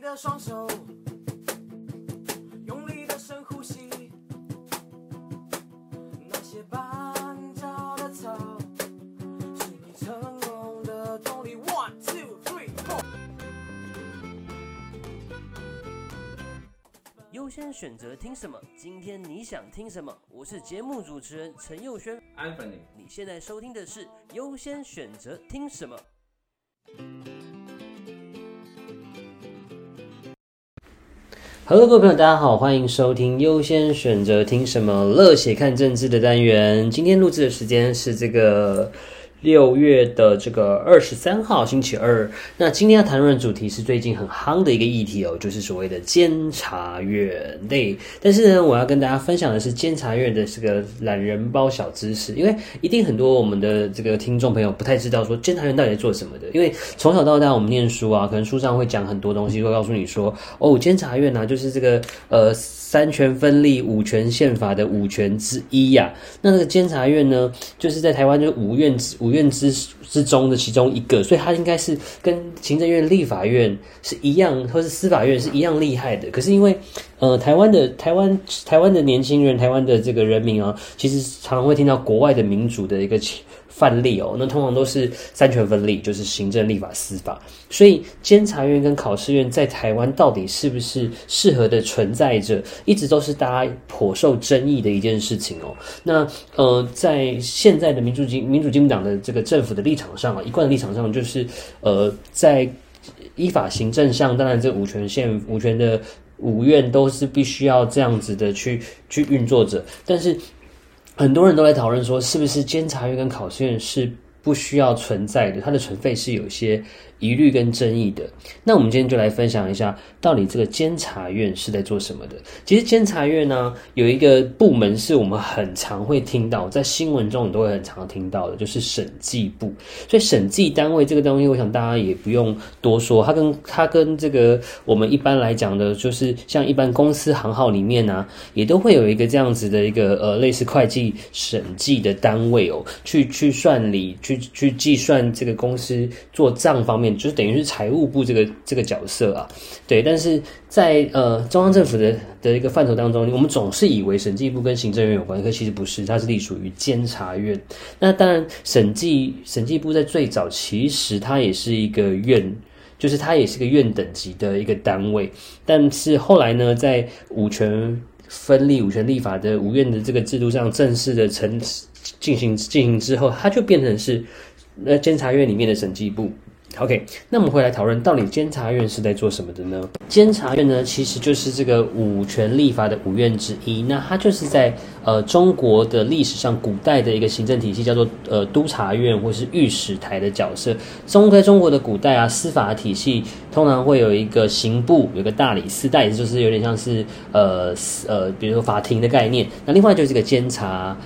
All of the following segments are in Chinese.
你的双手，用力的深呼吸。那些绊脚的草，是你成功的动力。One, two, three, four。优先选择听什么？今天你想听什么？我是节目主持人陈佑轩。Anthony，你现在收听的是优先选择听什么？Hello，各位朋友，大家好，欢迎收听优先选择听什么乐写看政治的单元。今天录制的时间是这个。六月的这个二十三号星期二，那今天要谈论的主题是最近很夯的一个议题哦，就是所谓的监察院。对，但是呢，我要跟大家分享的是监察院的这个懒人包小知识，因为一定很多我们的这个听众朋友不太知道说监察院到底在做什么的。因为从小到大我们念书啊，可能书上会讲很多东西，会告诉你说哦，监察院呢、啊、就是这个呃三权分立、五权宪法的五权之一呀、啊。那这个监察院呢，就是在台湾就是五院之院之之中的其中一个，所以他应该是跟行政院、立法院是一样，或是司法院是一样厉害的。可是因为，呃，台湾的台湾台湾的年轻人，台湾的这个人民啊，其实常常会听到国外的民主的一个。范例哦，那通常都是三权分立，就是行政、立法、司法。所以监察院跟考试院在台湾到底是不是适合的存在着，一直都是大家颇受争议的一件事情哦。那呃，在现在的民主进民主进步党的这个政府的立场上啊，一贯的立场上就是呃，在依法行政上，当然这五权宪五权的五院都是必须要这样子的去去运作着，但是。很多人都在讨论说，是不是监察院跟考试院是不需要存在的？它的存废是有些疑虑跟争议的，那我们今天就来分享一下，到底这个监察院是在做什么的。其实监察院呢，有一个部门是我们很常会听到，在新闻中你都会很常听到的，就是审计部。所以审计单位这个东西，我想大家也不用多说，它跟它跟这个我们一般来讲的，就是像一般公司行号里面呢、也都会有一个这样子的一个呃类似会计审计的单位哦，去去算理，去去计算这个公司做账方面。就是等于是财务部这个这个角色啊，对，但是在呃中央政府的的一个范畴当中，我们总是以为审计部跟行政院有关，可其实不是，它是隶属于监察院。那当然，审计审计部在最早其实它也是一个院，就是它也是个院等级的一个单位，但是后来呢，在五权分立、五权立法的五院的这个制度上正式的成进行进行之后，它就变成是。那监察院里面的审计部，OK，那我们回来讨论，到底监察院是在做什么的呢？监察院呢，其实就是这个五权立法的五院之一。那它就是在呃中国的历史上，古代的一个行政体系，叫做呃督察院或是御史台的角色。中在中国的古代啊，司法体系通常会有一个刑部，有个大理寺，大理寺就是有点像是呃呃，比如说法庭的概念。那另外就是这个监察。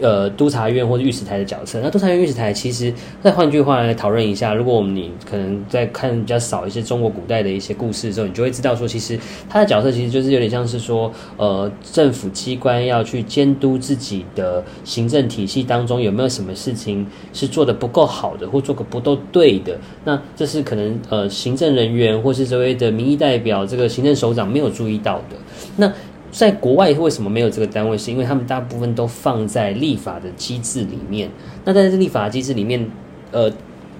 呃，督察院或者御史台的角色，那督察院、御史台其实，再换句话来讨论一下，如果我们你可能在看比较少一些中国古代的一些故事的时候，你就会知道说，其实他的角色其实就是有点像是说，呃，政府机关要去监督自己的行政体系当中有没有什么事情是做得不够好的，或做个不够对的，那这是可能呃行政人员或是所谓的民意代表这个行政首长没有注意到的，那。在国外为什么没有这个单位？是因为他们大部分都放在立法的机制里面。那在这立法机制里面，呃，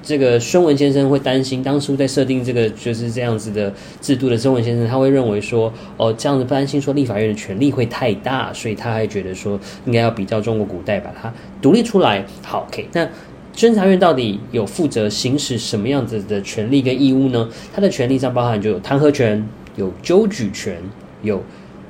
这个孙文先生会担心，当初在设定这个就是这样子的制度的孙文先生，他会认为说，哦，这样子不担心说立法院的权力会太大，所以他还觉得说应该要比较中国古代把它独立出来。好，OK，那监察院到底有负责行使什么样子的权利跟义务呢？它的权利上包含就有弹劾权、有纠举权、有。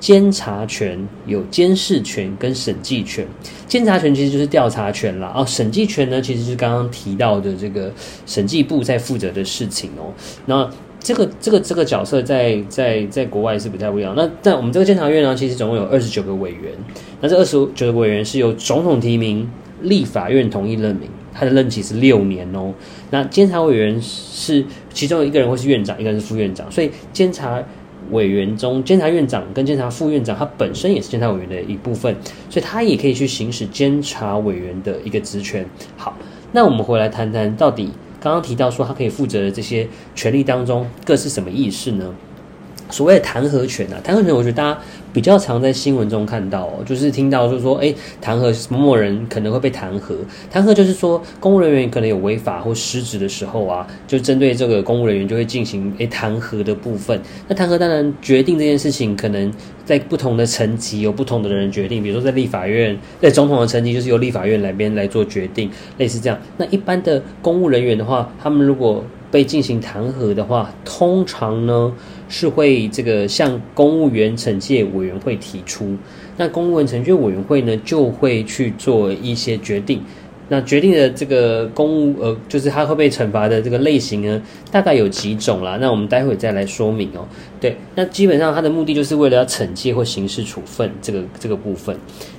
监察权有监视权跟审计权，监察权其实就是调查权啦。哦，审计权呢，其实是刚刚提到的这个审计部在负责的事情哦。那这个这个这个角色在在在国外是不太不一样。那在我们这个监察院呢，其实总共有二十九个委员。那这二十九个委员是由总统提名，立法院同意任命，他的任期是六年哦。那监察委员是其中一个人会是院长，一个人是副院长，所以监察。委员中，监察院长跟监察副院长，他本身也是监察委员的一部分，所以他也可以去行使监察委员的一个职权。好，那我们回来谈谈，到底刚刚提到说他可以负责的这些权利当中，各是什么意思呢？所谓的弹劾权啊，弹劾权，我觉得大家比较常在新闻中看到哦，就是听到就是说，哎，弹劾某某人可能会被弹劾。弹劾就是说，公务人员可能有违法或失职的时候啊，就针对这个公务人员就会进行哎弹劾的部分。那弹劾当然决定这件事情，可能在不同的层级有不同的人决定。比如说在立法院，在总统的层级就是由立法院来边来做决定，类似这样。那一般的公务人员的话，他们如果被进行弹劾的话，通常呢是会这个向公务员惩戒委员会提出，那公务员惩戒委员会呢就会去做一些决定。那决定的这个公务呃，就是他会被惩罚的这个类型呢，大概有几种啦。那我们待会再来说明哦。对，那基本上他的目的就是为了要惩戒或刑事处分这个这个部分。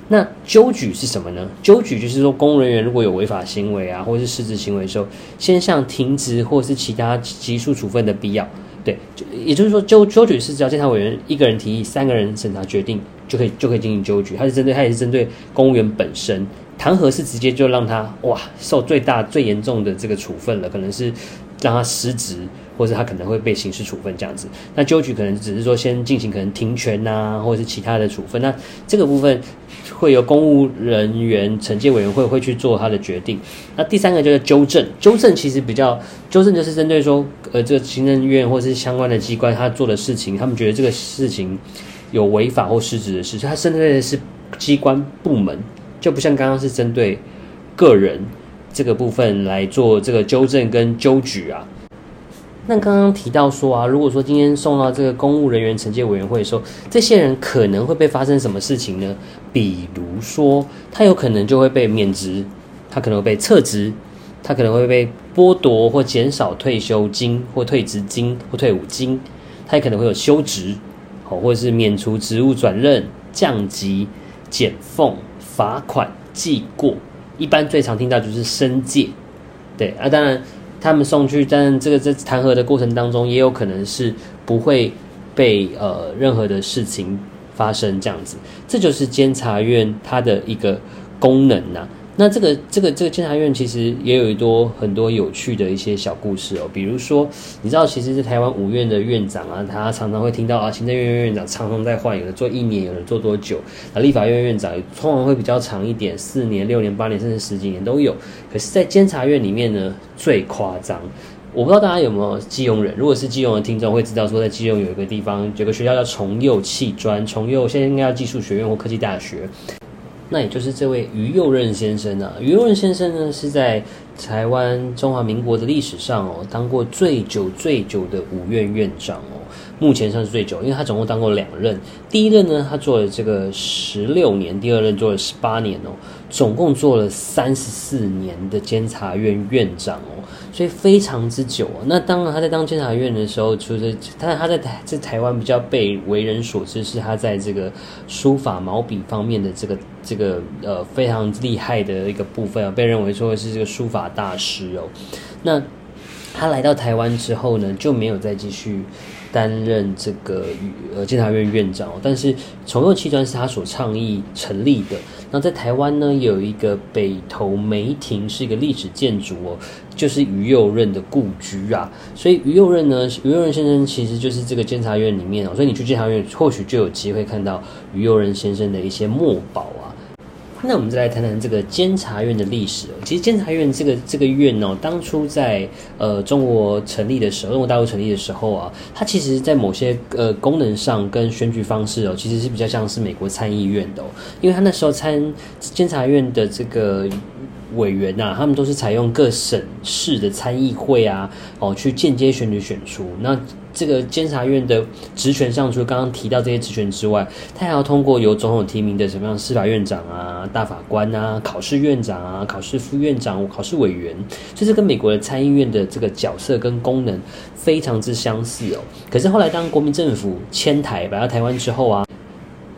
那纠举是什么呢？纠举就是说，公务人员如果有违法行为啊，或者是失职行为的时候，先向停职或是其他急速处分的必要。对，就也就是说，纠纠举是只要监察委员一个人提议，三个人审查决定，就可以就可以进行纠举。他是针对，他也是针对公务员本身。弹劾是直接就让他哇受最大最严重的这个处分了，可能是让他失职，或者他可能会被刑事处分这样子。那纠举可能只是说先进行可能停权、啊，或者是其他的处分。那这个部分会由公务人员惩戒委员会会去做他的决定。那第三个就是纠正，纠正其实比较纠正就是针对说呃这个行政院或是相关的机关他做的事情，他们觉得这个事情有违法或失职的事情，他针对的是机关部门。就不像刚刚是针对个人这个部分来做这个纠正跟纠举啊。那刚刚提到说啊，如果说今天送到这个公务人员惩戒委员会的时候，这些人可能会被发生什么事情呢？比如说，他有可能就会被免职，他可能会被撤职，他可能会被剥夺或减少退休金或退职金或退伍金，他也可能会有休职，好，或者是免除职务转任、降级、减俸。罚款记过，一般最常听到就是申诫，对啊，当然他们送去，但这个在弹劾的过程当中，也有可能是不会被呃任何的事情发生这样子，这就是监察院它的一个功能呐、那这个这个这个监察院其实也有一多很多有趣的一些小故事哦，比如说你知道，其实，是台湾五院的院长啊，他常常会听到啊，行政院院院长常常在换，有的做一年，有的做多久，啊，立法院院长通常会比较长一点，四年、六年、八年，甚至十几年都有。可是，在监察院里面呢，最夸张。我不知道大家有没有基隆人，如果是基隆的听众会知道，说在基隆有一个地方，有个学校叫崇右砌专，崇右现在应该叫技术学院或科技大学。那也就是这位于右任先生啊，于右任先生呢是在台湾中华民国的历史上哦，当过最久最久的五院院长哦，目前算是最久，因为他总共当过两任，第一任呢他做了这个十六年，第二任做了十八年哦，总共做了三十四年的监察院院长哦。所以非常之久啊！那当然，他在当监察院的时候，除了他他在台在台湾比较被为人所知，是他在这个书法毛笔方面的这个这个呃非常厉害的一个部分啊，被认为说是这个书法大师哦。那他来到台湾之后呢，就没有再继续。担任这个呃监察院院长，但是崇右砌专是他所倡议成立的。那在台湾呢，有一个北投梅亭，是一个历史建筑哦，就是于右任的故居啊。所以于右任呢，于右任先生其实就是这个监察院里面哦，所以你去监察院或许就有机会看到于右任先生的一些墨宝啊。那我们再来谈谈这个监察院的历史。其实监察院这个这个院哦，当初在呃中国成立的时候，中国大陆成立的时候啊，它其实在某些呃功能上跟选举方式哦，其实是比较像是美国参议院的哦，因为它那时候参监察院的这个。委员呐、啊，他们都是采用各省市的参议会啊，哦，去间接选举选出。那这个监察院的职权上，除了刚刚提到这些职权之外，他还要通过由总统提名的什么样司法院长啊、大法官啊、考试院长啊、考试副院长、考试委员，就是跟美国的参议院的这个角色跟功能非常之相似哦。可是后来当国民政府迁台来到台湾之后啊。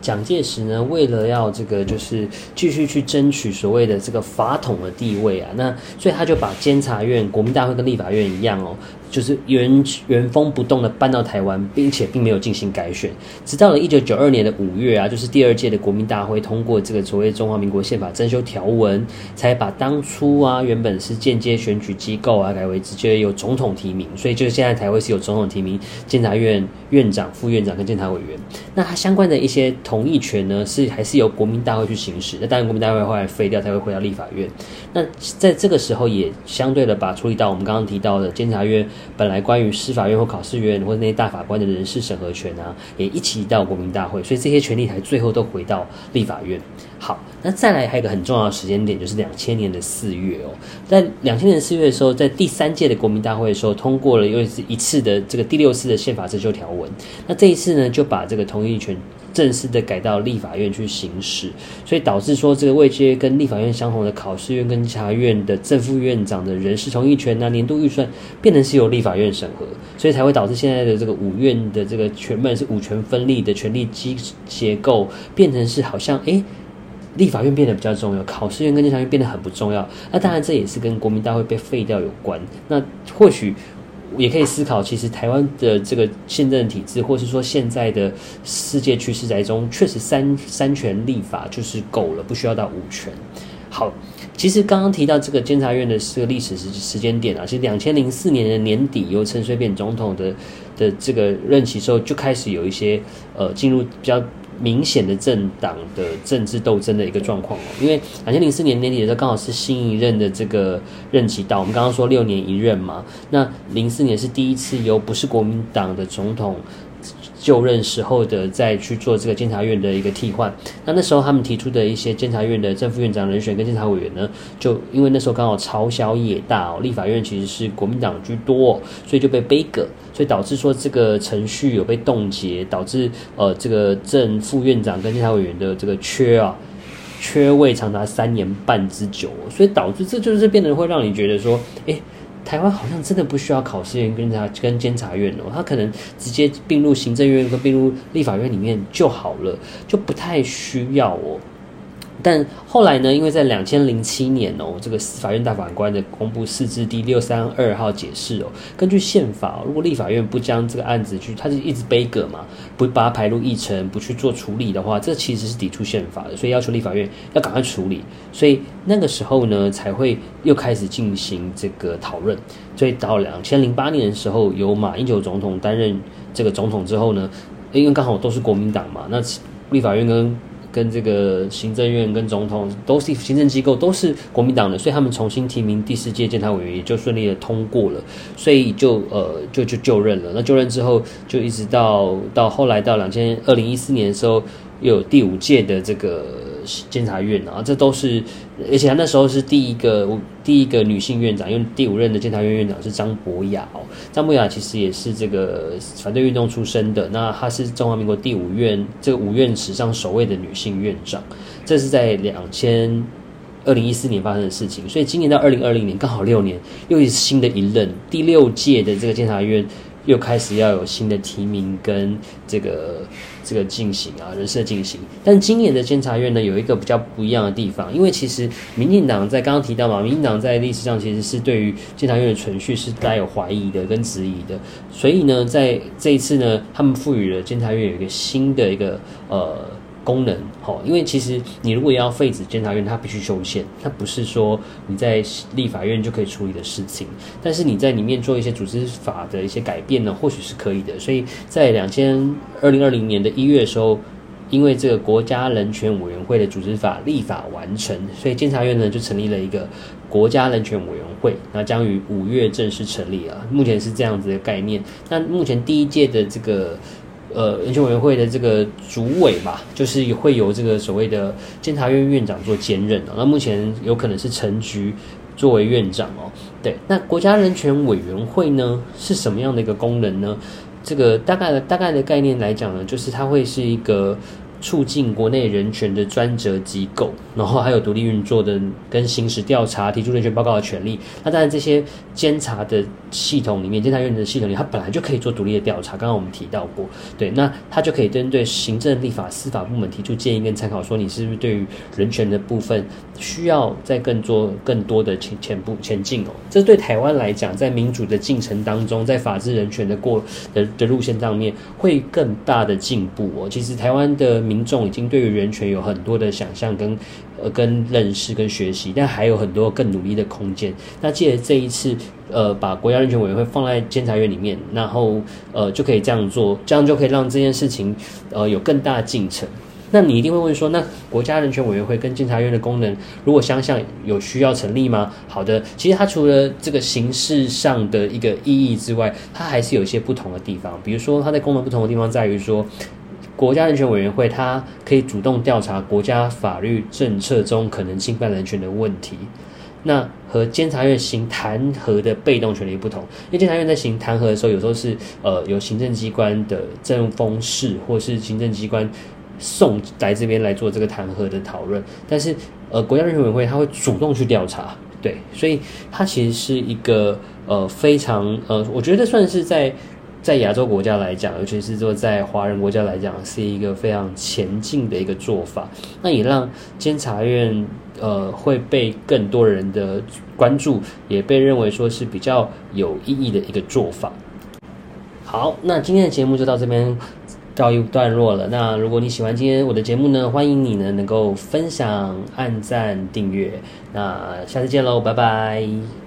蒋介石呢，为了要这个就是继续去争取所谓的这个法统的地位啊，那所以他就把监察院、国民大会跟立法院一样哦。就是原原封不动的搬到台湾，并且并没有进行改选，直到了一九九二年的五月啊，就是第二届的国民大会通过这个所谓中华民国宪法增修条文，才把当初啊原本是间接选举机构啊改为直接由总统提名，所以就是现在台湾是有总统提名监察院院长、副院长跟监察委员。那他相关的一些同意权呢，是还是由国民大会去行使。那当然国民大会后来废掉，才会回到立法院。那在这个时候也相对的把处理到我们刚刚提到的监察院。本来关于司法院或考试院或者那些大法官的人事审核权啊，也一起到国民大会，所以这些权利才最后都回到立法院。好，那再来还有一个很重要的时间点，就是两千年的四月哦，在两千年四月的时候，在第三届的国民大会的时候，通过了又是一次的这个第六次的宪法增修条文。那这一次呢，就把这个同意权。正式的改到立法院去行使，所以导致说这个位阶跟立法院相同的考试院跟察院的正副院长的人事同意权啊，年度预算变成是由立法院审核，所以才会导致现在的这个五院的这个全本是五权分立的权力机结构，变成是好像诶，立法院变得比较重要，考试院跟监察院变得很不重要。那当然这也是跟国民大会被废掉有关。那或许。也可以思考，其实台湾的这个宪政体制，或是说现在的世界趋势在中，确实三三权立法就是够了，不需要到五权。好，其实刚刚提到这个监察院的这个历史时时间点啊，其实两千零四年的年底，由陈水扁总统的的这个任期时候，就开始有一些呃进入比较。明显的政党的政治斗争的一个状况哦，因为两千零四年年底的时候，刚好是新一任的这个任期到，我们刚刚说六年一任嘛，那零四年是第一次由不是国民党的总统。就任时候的再去做这个监察院的一个替换，那那时候他们提出的一些监察院的正副院长人选跟监察委员呢，就因为那时候刚好朝小野大哦，立法院其实是国民党居多，所以就被杯葛，所以导致说这个程序有被冻结，导致呃这个正副院长跟监察委员的这个缺啊缺位长达三年半之久，所以导致这就是变得会让你觉得说，诶。台湾好像真的不需要考试院跟察跟监察院哦，他可能直接并入行政院跟并入立法院里面就好了，就不太需要哦。但后来呢，因为在两千零七年哦，这个法院大法官的公布释字第六三二号解释哦，根据宪法，如果立法院不将这个案子去，他就一直杯葛嘛，不把它排入议程，不去做处理的话，这其实是抵触宪法的，所以要求立法院要赶快处理。所以那个时候呢，才会又开始进行这个讨论。所以到两千零八年的时候，由马英九总统担任这个总统之后呢，因为刚好都是国民党嘛，那立法院跟跟这个行政院跟总统都是行政机构，都是国民党的，所以他们重新提名第四届监察委员也就顺利的通过了，所以就呃就就就任了。那就任之后，就一直到到后来到两千二零一四年的时候，又有第五届的这个。监察院啊，这都是，而且他那时候是第一个第一个女性院长，因为第五任的监察院院长是张博雅。张博雅其实也是这个反对运动出身的，那她是中华民国第五院这个五院史上首位的女性院长，这是在两千二零一四年发生的事情，所以今年到二零二零年刚好六年，又是新的一任第六届的这个监察院。又开始要有新的提名跟这个这个进行啊，人事进行。但今年的监察院呢，有一个比较不一样的地方，因为其实民进党在刚刚提到嘛，民进党在历史上其实是对于监察院的存续是带有怀疑的跟质疑的，所以呢，在这一次呢，他们赋予了监察院有一个新的一个呃。功能好，因为其实你如果要废止监察院，它必须修宪，它不是说你在立法院就可以处理的事情。但是你在里面做一些组织法的一些改变呢，或许是可以的。所以在两千二零二零年的一月的时候，因为这个国家人权委员会的组织法立法完成，所以监察院呢就成立了一个国家人权委员会，那将于五月正式成立啊。目前是这样子的概念。那目前第一届的这个。呃，人权委员会的这个主委吧，就是会由这个所谓的监察院院长做兼任哦。那目前有可能是陈局作为院长哦。对，那国家人权委员会呢，是什么样的一个功能呢？这个大概的大概的概念来讲呢，就是它会是一个促进国内人权的专责机构，然后还有独立运作的跟行使调查、提出人权报告的权利。那当然，这些监察的系统里面，监察院的系统里，它本来就可以做独立的调查。刚刚我们提到过，对，那它就可以针对行政、立法、司法部门提出建议跟参考，说你是不是对于人权的部分需要再更做更多的前前步前进哦。这对台湾来讲，在民主的进程当中，在法治人权的过的的路线上面，会更大的进步哦。其实台湾的。民众已经对于人权有很多的想象跟呃跟认识跟学习，但还有很多更努力的空间。那借着这一次，呃，把国家人权委员会放在监察院里面，然后呃就可以这样做，这样就可以让这件事情呃有更大的进程。那你一定会问说，那国家人权委员会跟监察院的功能如果相像，有需要成立吗？好的，其实它除了这个形式上的一个意义之外，它还是有一些不同的地方。比如说，它的功能不同的地方在于说。国家人权委员会，它可以主动调查国家法律政策中可能侵犯人权的问题。那和监察院行弹劾的被动权利不同，因为监察院在行弹劾的时候，有时候是呃由行政机关的政风室或是行政机关送来这边来做这个弹劾的讨论。但是呃国家人权委员会，它会主动去调查，对，所以它其实是一个呃非常呃，我觉得算是在。在亚洲国家来讲，尤其是说在华人国家来讲，是一个非常前进的一个做法。那也让监察院呃会被更多人的关注，也被认为说是比较有意义的一个做法。好，那今天的节目就到这边告一段落了。那如果你喜欢今天我的节目呢，欢迎你呢能够分享、按赞、订阅。那下次见喽，拜拜。